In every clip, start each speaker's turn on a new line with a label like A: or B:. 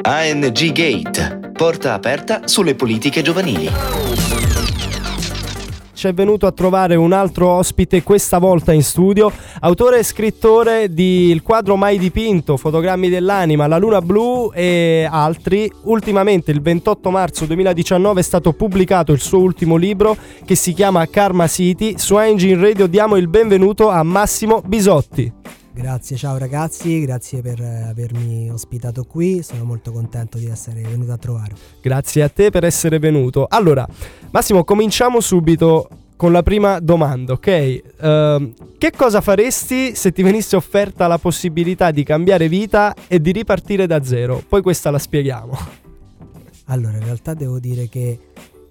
A: ANG Gate, porta aperta sulle politiche giovanili
B: ci è venuto a trovare un altro ospite, questa volta in studio, autore e scrittore di Il quadro mai dipinto, Fotogrammi dell'anima, La luna blu e altri. Ultimamente, il 28 marzo 2019, è stato pubblicato il suo ultimo libro che si chiama Karma City. Su Engine Radio diamo il benvenuto a Massimo Bisotti.
C: Grazie, ciao ragazzi, grazie per avermi ospitato qui, sono molto contento di essere venuto a trovare.
B: Grazie a te per essere venuto. Allora, Massimo, cominciamo subito con la prima domanda, ok? Uh, che cosa faresti se ti venisse offerta la possibilità di cambiare vita e di ripartire da zero? Poi questa la spieghiamo.
C: Allora, in realtà devo dire che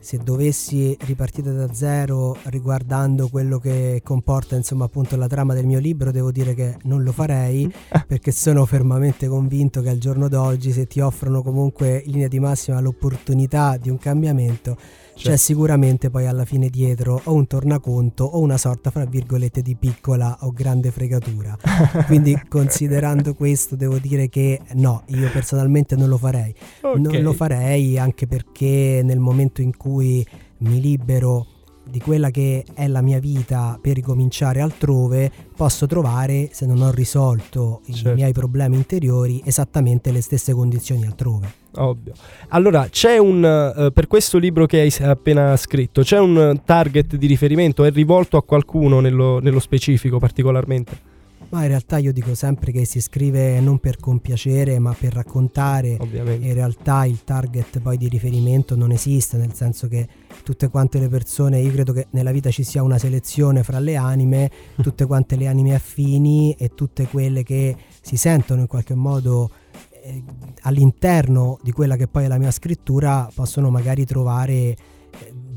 C: se dovessi ripartire da zero riguardando quello che comporta insomma appunto la trama del mio libro devo dire che non lo farei perché sono fermamente convinto che al giorno d'oggi se ti offrono comunque in linea di massima l'opportunità di un cambiamento c'è certo. sicuramente poi alla fine dietro o un tornaconto o una sorta fra virgolette di piccola o grande fregatura. Quindi considerando questo devo dire che no, io personalmente non lo farei. Okay. Non lo farei anche perché nel momento in cui mi libero di quella che è la mia vita per ricominciare altrove, posso trovare, se non ho risolto certo. i miei problemi interiori, esattamente le stesse condizioni altrove.
B: Ovvio. Allora, c'è un, uh, per questo libro che hai appena scritto, c'è un target di riferimento? È rivolto a qualcuno nello, nello specifico particolarmente?
C: Ma in realtà io dico sempre che si scrive non per compiacere, ma per raccontare.
B: Ovviamente.
C: In realtà il target poi di riferimento non esiste, nel senso che tutte quante le persone, io credo che nella vita ci sia una selezione fra le anime, tutte quante le anime affini e tutte quelle che si sentono in qualche modo eh, all'interno di quella che poi è la mia scrittura possono magari trovare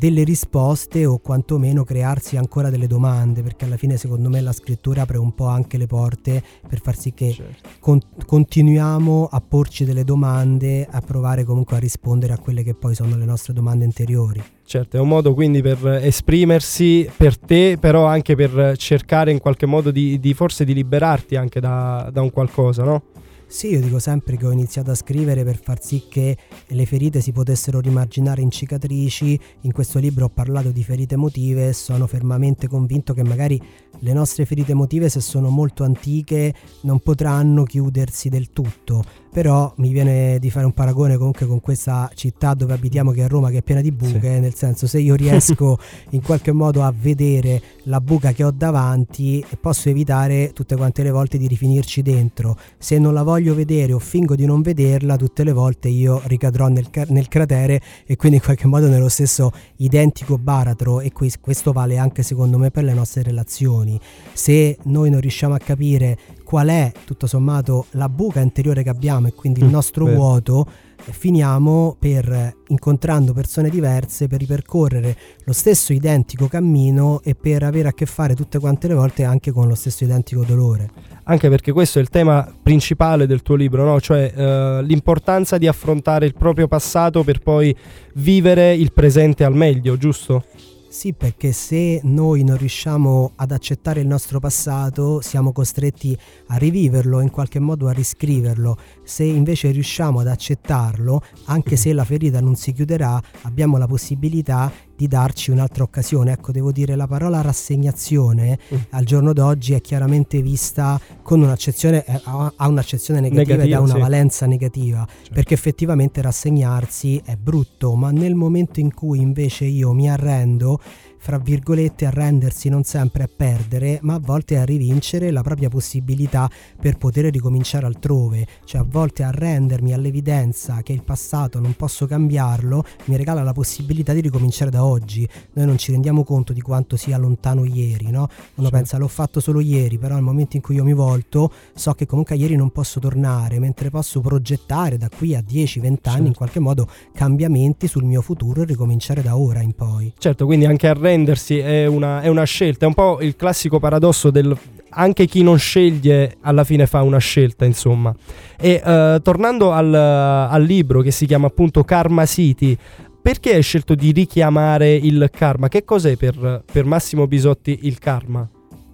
C: delle risposte o quantomeno crearsi ancora delle domande, perché alla fine secondo me la scrittura apre un po' anche le porte per far sì che certo. con- continuiamo a porci delle domande, a provare comunque a rispondere a quelle che poi sono le nostre domande interiori.
B: Certo, è un modo quindi per esprimersi per te, però anche per cercare in qualche modo di, di forse di liberarti anche da, da un qualcosa, no?
C: Sì, io dico sempre che ho iniziato a scrivere per far sì che le ferite si potessero rimarginare in cicatrici. In questo libro ho parlato di ferite emotive e sono fermamente convinto che magari le nostre ferite emotive, se sono molto antiche, non potranno chiudersi del tutto però mi viene di fare un paragone comunque con questa città dove abitiamo che è Roma che è piena di buche, sì. nel senso se io riesco in qualche modo a vedere la buca che ho davanti posso evitare tutte quante le volte di rifinirci dentro, se non la voglio vedere o fingo di non vederla tutte le volte io ricadrò nel, nel cratere e quindi in qualche modo nello stesso identico baratro e questo vale anche secondo me per le nostre relazioni, se noi non riusciamo a capire qual è tutto sommato la buca interiore che abbiamo e quindi il mm, nostro mm, vuoto, finiamo per incontrando persone diverse per ripercorrere lo stesso identico cammino e per avere a che fare tutte quante le volte anche con lo stesso identico dolore.
B: Anche perché questo è il tema principale del tuo libro, no? cioè uh, l'importanza di affrontare il proprio passato per poi vivere il presente al meglio, giusto?
C: Sì, perché se noi non riusciamo ad accettare il nostro passato, siamo costretti a riviverlo, in qualche modo a riscriverlo. Se invece riusciamo ad accettarlo, anche se la ferita non si chiuderà, abbiamo la possibilità di darci un'altra occasione. Ecco, devo dire, la parola rassegnazione mm. al giorno d'oggi è chiaramente vista con un'accezione, eh, ha un'accezione negativa, negativa ed ha una sì. valenza negativa, certo. perché effettivamente rassegnarsi è brutto, ma nel momento in cui invece io mi arrendo, fra virgolette, arrendersi non sempre a perdere, ma a volte a rivincere la propria possibilità per poter ricominciare altrove. Cioè a volte arrendermi all'evidenza che il passato non posso cambiarlo mi regala la possibilità di ricominciare da oggi. Noi non ci rendiamo conto di quanto sia lontano ieri, no? Uno sì. pensa l'ho fatto solo ieri, però nel momento in cui io mi volto so che comunque a ieri non posso tornare, mentre posso progettare da qui a 10-20 anni certo. in qualche modo cambiamenti sul mio futuro e ricominciare da ora in poi.
B: Certo, quindi anche arrendersi arrendersi è una, è una scelta, è un po' il classico paradosso del anche chi non sceglie alla fine fa una scelta, insomma. E uh, tornando al, al, libro che si chiama appunto Karma City, perché hai scelto di richiamare il karma? Che cos'è per, per Massimo Bisotti il karma?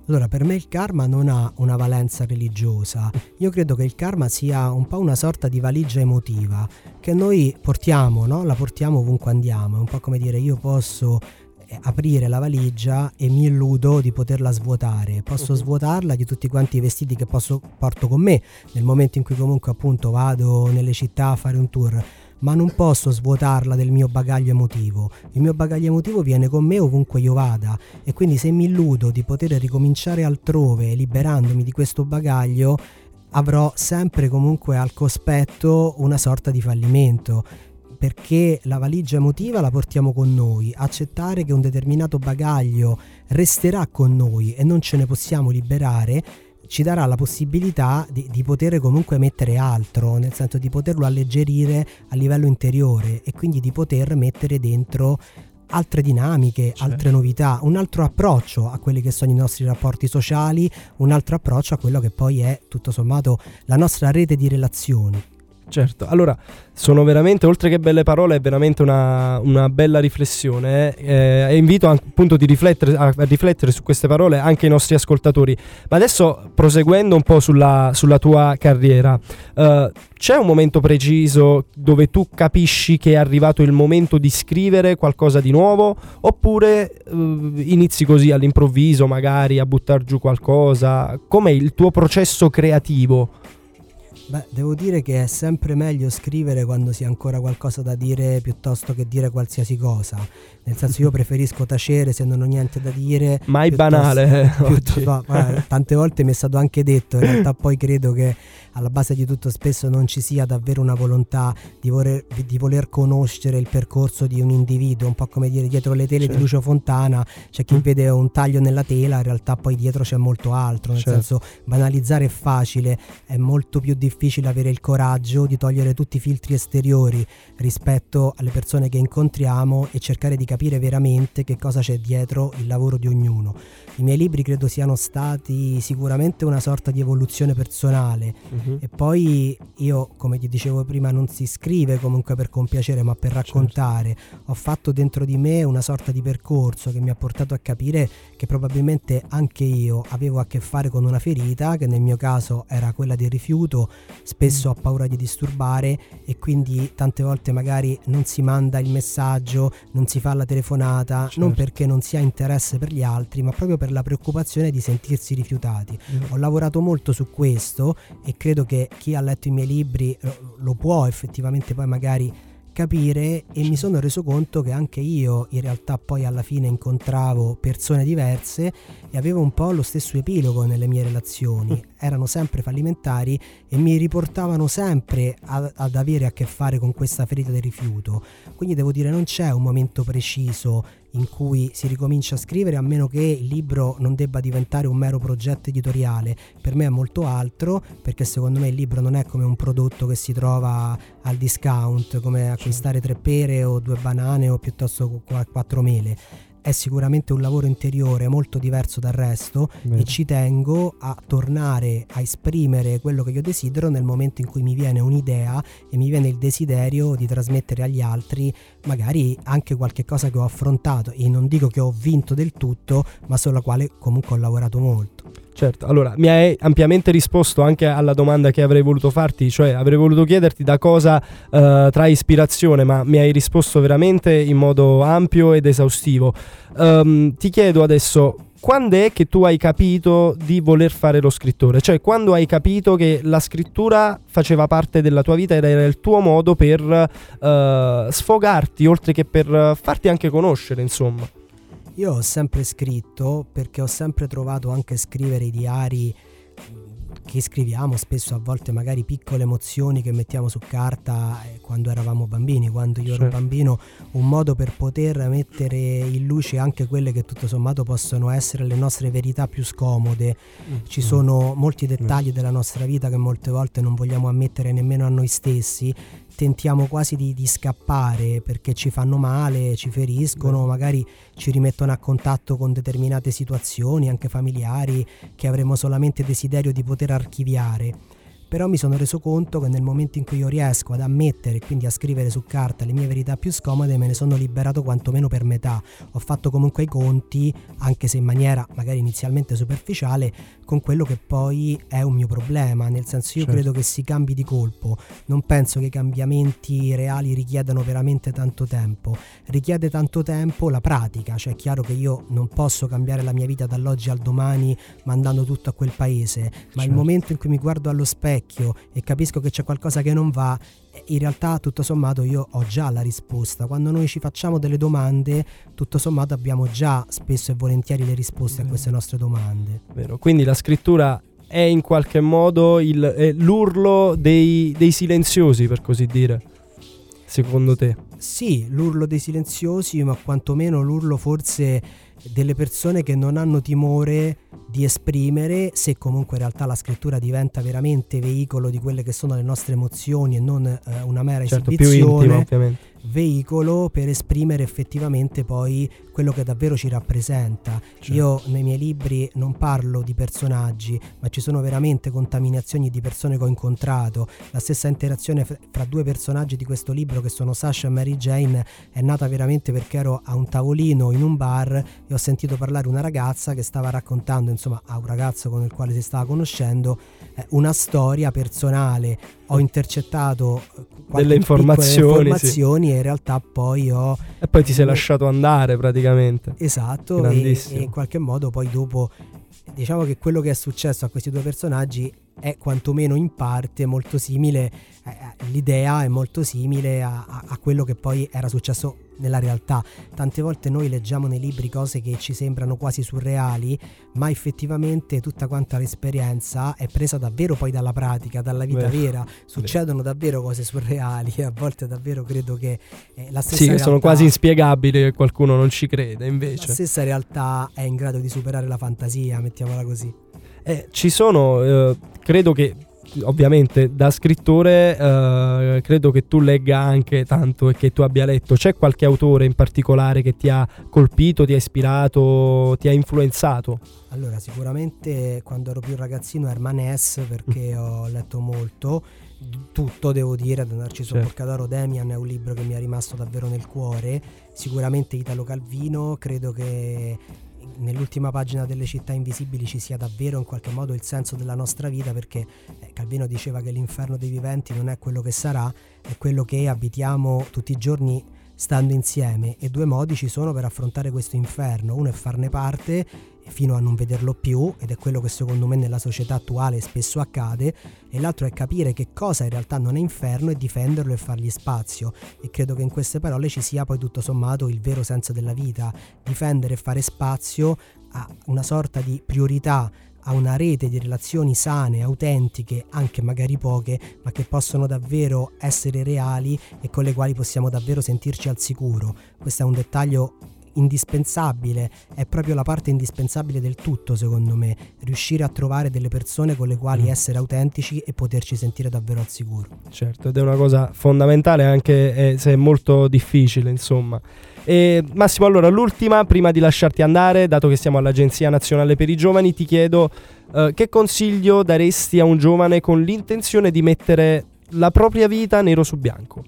C: Allora, per me il karma non ha una valenza religiosa. Io credo che il karma sia un po' una sorta di valigia emotiva che noi portiamo, no? La portiamo ovunque andiamo. È un po' come dire io posso aprire la valigia e mi illudo di poterla svuotare. Posso uh-huh. svuotarla di tutti quanti i vestiti che posso, porto con me nel momento in cui comunque appunto vado nelle città a fare un tour ma non posso svuotarla del mio bagaglio emotivo. Il mio bagaglio emotivo viene con me ovunque io vada e quindi se mi illudo di poter ricominciare altrove liberandomi di questo bagaglio, avrò sempre comunque al cospetto una sorta di fallimento perché la valigia emotiva la portiamo con noi, accettare che un determinato bagaglio resterà con noi e non ce ne possiamo liberare ci darà la possibilità di, di, poter comunque mettere altro, nel senso di poterlo alleggerire a livello interiore e quindi di poter mettere dentro altre dinamiche, certo. altre novità, un altro approccio a quelli che sono i nostri rapporti sociali, un altro approccio a quello che poi è tutto sommato la nostra rete di relazioni.
B: Certo, allora sono veramente, oltre che belle parole, è veramente una, una bella riflessione eh, e invito appunto riflettere, a, a, riflettere su queste parole anche i nostri ascoltatori. Ma adesso proseguendo un po' sulla, sulla tua carriera, eh, c'è un momento preciso dove tu capisci che è arrivato il momento di scrivere qualcosa di nuovo oppure eh, inizi così all'improvviso magari a buttare giù qualcosa? Com'è il tuo processo creativo?
C: Beh, devo dire che è sempre meglio scrivere quando si ha ancora qualcosa da dire piuttosto che dire qualsiasi cosa. Nel senso, io preferisco tacere se non ho niente da dire.
B: Mai banale.
C: Piuttosto, no, vabbè, tante volte mi è stato anche detto, in realtà poi credo che alla base di tutto spesso non ci sia davvero una volontà di voler, di voler conoscere il percorso di un individuo, un po' come dire dietro le tele certo. di Lucio Fontana c'è chi mm. vede un taglio nella tela, in realtà poi dietro c'è molto altro, nel certo. senso banalizzare è facile, è molto più difficile avere il coraggio di togliere tutti i filtri esteriori rispetto alle persone che incontriamo e cercare di capire veramente che cosa c'è dietro il lavoro di ognuno. I miei libri credo siano stati sicuramente una sorta di evoluzione personale uh-huh. e poi io, come ti dicevo prima, non si scrive comunque per compiacere ma per raccontare. Certo. Ho fatto dentro di me una sorta di percorso che mi ha portato a capire che probabilmente anche io avevo a che fare con una ferita che nel mio caso era quella del rifiuto, spesso ho paura di disturbare e quindi tante volte magari non si manda il messaggio, non si fa la telefonata, certo. non perché non si ha interesse per gli altri, ma proprio per la preoccupazione di sentirsi rifiutati. Mm. Ho lavorato molto su questo e credo che chi ha letto i miei libri lo, lo può effettivamente poi magari capire e mi sono reso conto che anche io in realtà poi alla fine incontravo persone diverse e avevo un po' lo stesso epilogo nelle mie relazioni, mm. Erano sempre fallimentari e mi riportavano sempre a, ad avere a che fare con questa ferita del rifiuto. Quindi devo dire non c'è un momento preciso in cui si ricomincia a scrivere a meno che il libro non debba diventare un mero progetto editoriale. Per me è molto altro perché secondo me il libro non è come un prodotto che si trova al discount, come acquistare tre pere o due banane o piuttosto quattro mele è sicuramente un lavoro interiore molto diverso dal resto Bene. e ci tengo a tornare a esprimere quello che io desidero nel momento in cui mi viene un'idea e mi viene il desiderio di trasmettere agli altri magari anche qualche cosa che ho affrontato e non dico che ho vinto del tutto ma sulla quale comunque ho lavorato molto.
B: Certo, allora mi hai ampiamente risposto anche alla domanda che avrei voluto farti, cioè avrei voluto chiederti da cosa uh, trae ispirazione, ma mi hai risposto veramente in modo ampio ed esaustivo. Um, ti chiedo adesso, quando è che tu hai capito di voler fare lo scrittore? Cioè, quando hai capito che la scrittura faceva parte della tua vita ed era il tuo modo per uh, sfogarti, oltre che per farti anche conoscere, insomma?
C: Io ho sempre scritto perché ho sempre trovato anche scrivere i diari che scriviamo spesso a volte magari piccole emozioni che mettiamo su carta eh, quando eravamo bambini, quando io ero certo. bambino, un modo per poter mettere in luce anche quelle che tutto sommato possono essere le nostre verità più scomode. Mm. Ci sono molti dettagli mm. della nostra vita che molte volte non vogliamo ammettere nemmeno a noi stessi tentiamo quasi di, di, scappare perché ci fanno male, ci feriscono, Beh. magari ci rimettono a contatto con determinate situazioni, anche familiari, che avremo solamente desiderio di poter archiviare. Però mi sono reso conto che nel momento in cui io riesco ad ammettere e quindi a scrivere su carta le mie verità più scomode me ne sono liberato quantomeno per metà. Ho fatto comunque i conti, anche se in maniera magari inizialmente superficiale, con quello che poi è un mio problema, nel senso io certo. credo che si cambi di colpo, non penso che i cambiamenti reali richiedano veramente tanto tempo, richiede tanto tempo la pratica, cioè è chiaro che io non posso cambiare la mia vita dall'oggi al domani mandando tutto a quel paese, ma certo. il momento in cui mi guardo allo specchio e capisco che c'è qualcosa che non va, in realtà tutto sommato io ho già la risposta. Quando noi ci facciamo delle domande, tutto sommato abbiamo già spesso e volentieri le risposte a queste nostre domande.
B: Vero. Quindi la scrittura è in qualche modo il, l'urlo dei, dei silenziosi, per così dire, secondo te?
C: Sì, l'urlo dei silenziosi, ma quantomeno l'urlo forse delle persone che non hanno timore di esprimere, se comunque in realtà la scrittura diventa veramente veicolo di quelle che sono le nostre emozioni e non eh, una mera certo, esibizione. Più intima, veicolo per esprimere effettivamente poi quello che davvero ci rappresenta. Certo. Io nei miei libri non parlo di personaggi, ma ci sono veramente contaminazioni di persone che ho incontrato. La stessa interazione fra due personaggi di questo libro che sono Sasha e Mary Jane è nata veramente perché ero a un tavolino in un bar e ho sentito parlare una ragazza che stava raccontando insomma a un ragazzo con il quale si stava conoscendo eh, una storia personale ho intercettato eh,
B: delle informazioni,
C: informazioni sì. e in realtà poi ho...
B: E poi ti sei lasciato andare praticamente.
C: Esatto, e, e in qualche modo poi dopo diciamo che quello che è successo a questi due personaggi è quantomeno in parte molto simile, eh, eh, l'idea è molto simile a, a, a, quello che poi era successo nella realtà. Tante volte noi leggiamo nei libri cose che ci sembrano quasi surreali, ma effettivamente tutta quanta l'esperienza è presa davvero poi dalla pratica, dalla vita Beh, vera. Succedono davvero cose surreali e a volte davvero credo che eh, la stessa
B: Sì,
C: realtà,
B: sono quasi inspiegabili che qualcuno non ci crede, invece.
C: La stessa realtà è in grado di superare la fantasia, mettiamola così.
B: Eh, ci sono, eh, credo che ovviamente da scrittore eh, credo che tu legga anche tanto e che tu abbia letto. C'è qualche autore in particolare che ti ha colpito, ti ha ispirato, ti ha influenzato?
C: Allora, sicuramente quando ero più ragazzino Herman S perché mm. ho letto molto. Tutto devo dire, da Narciso certo. Porcadoro Demian è un libro che mi è rimasto davvero nel cuore. Sicuramente Italo Calvino, credo che nell'ultima pagina delle città invisibili ci sia davvero in qualche modo il senso della nostra vita perché eh, Calvino diceva che l'inferno dei viventi non è quello che sarà, è quello che abitiamo tutti i giorni stando insieme. E due modi ci sono per affrontare questo inferno, uno è farne parte fino a non vederlo più ed è quello che secondo me nella società attuale spesso accade e l'altro è capire che cosa in realtà non è inferno e difenderlo e fargli spazio e credo che in queste parole ci sia poi tutto sommato il vero senso della vita, difendere e fare spazio a una sorta di priorità a una rete di relazioni sane, autentiche, anche magari poche, ma che possono davvero essere reali e con le quali possiamo davvero sentirci al sicuro. Questo è un dettaglio indispensabile, è proprio la parte indispensabile del tutto secondo me, riuscire a trovare delle persone con le quali mm. essere autentici e poterci sentire davvero al sicuro.
B: Certo, ed è una cosa fondamentale anche eh, se è molto difficile, insomma. E Massimo, allora l'ultima, prima di lasciarti andare, dato che siamo all'Agenzia Nazionale per i Giovani, ti chiedo eh, che consiglio daresti a un giovane con l'intenzione di mettere la propria vita nero su bianco?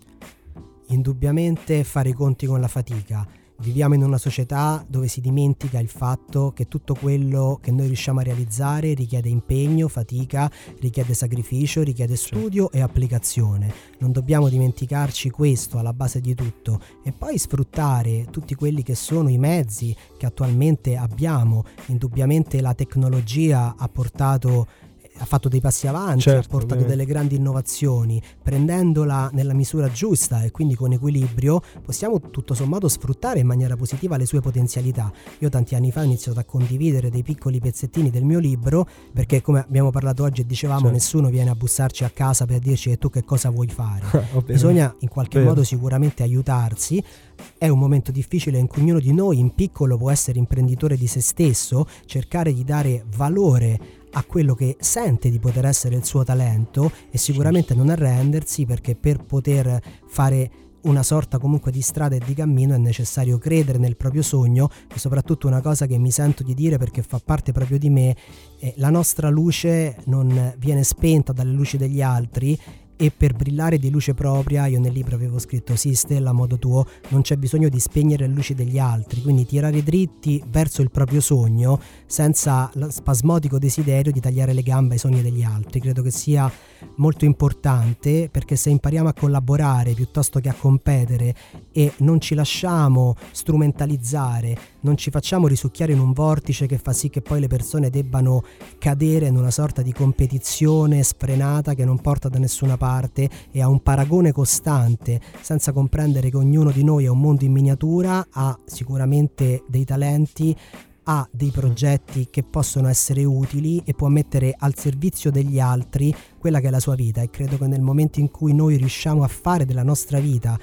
C: Indubbiamente fare i conti con la fatica Viviamo in una società dove si dimentica il fatto che tutto quello che noi riusciamo a realizzare richiede impegno, fatica, richiede sacrificio, richiede studio e applicazione. Non dobbiamo dimenticarci questo alla base di tutto e poi sfruttare tutti quelli che sono i mezzi che attualmente abbiamo. Indubbiamente la tecnologia ha portato ha fatto dei passi avanti, certo, ha portato ovviamente. delle grandi innovazioni, prendendola nella misura giusta e quindi con equilibrio possiamo tutto sommato sfruttare in maniera positiva le sue potenzialità. Io tanti anni fa ho iniziato a condividere dei piccoli pezzettini del mio libro perché come abbiamo parlato oggi e dicevamo certo. nessuno viene a bussarci a casa per dirci tu che cosa vuoi fare. Bisogna in qualche Vero. modo sicuramente aiutarsi. È un momento difficile in cui ognuno di noi in piccolo può essere imprenditore di se stesso, cercare di dare valore a quello che sente di poter essere il suo talento e sicuramente non arrendersi perché per poter fare una sorta comunque di strada e di cammino è necessario credere nel proprio sogno e soprattutto una cosa che mi sento di dire perché fa parte proprio di me, eh, la nostra luce non viene spenta dalle luci degli altri e per brillare di luce propria, io nel libro avevo scritto sì Stella a modo tuo, non c'è bisogno di spegnere le luci degli altri, quindi tirare dritti verso il proprio sogno senza lo spasmodico desiderio di tagliare le gambe ai sogni degli altri. Credo che sia molto importante perché se impariamo a collaborare piuttosto che a competere e non ci lasciamo strumentalizzare, non ci facciamo risucchiare in un vortice che fa sì che poi le persone debbano cadere in una sorta di competizione sfrenata che non porta da nessuna parte e a un paragone costante senza comprendere che ognuno di noi è un mondo in miniatura, ha sicuramente dei talenti, ha dei progetti che possono essere utili e può mettere al servizio degli altri quella che è la sua vita e credo che nel momento in cui noi riusciamo a fare della nostra vita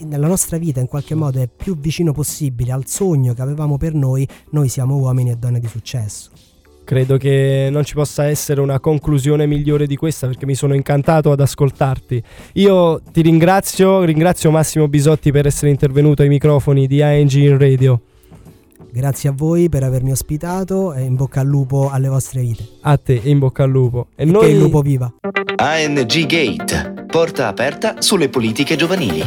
C: nella nostra vita in qualche modo è più vicino possibile al sogno che avevamo per noi, noi siamo uomini e donne di successo.
B: Credo che non ci possa essere una conclusione migliore di questa perché mi sono incantato ad ascoltarti. Io ti ringrazio, ringrazio Massimo Bisotti per essere intervenuto ai microfoni di ANG in radio.
C: Grazie a voi per avermi ospitato e in bocca al lupo alle vostre vite.
B: A te e in bocca al lupo.
C: E, e noi... che il lupo viva.
A: ANG Gate, porta aperta sulle politiche giovanili.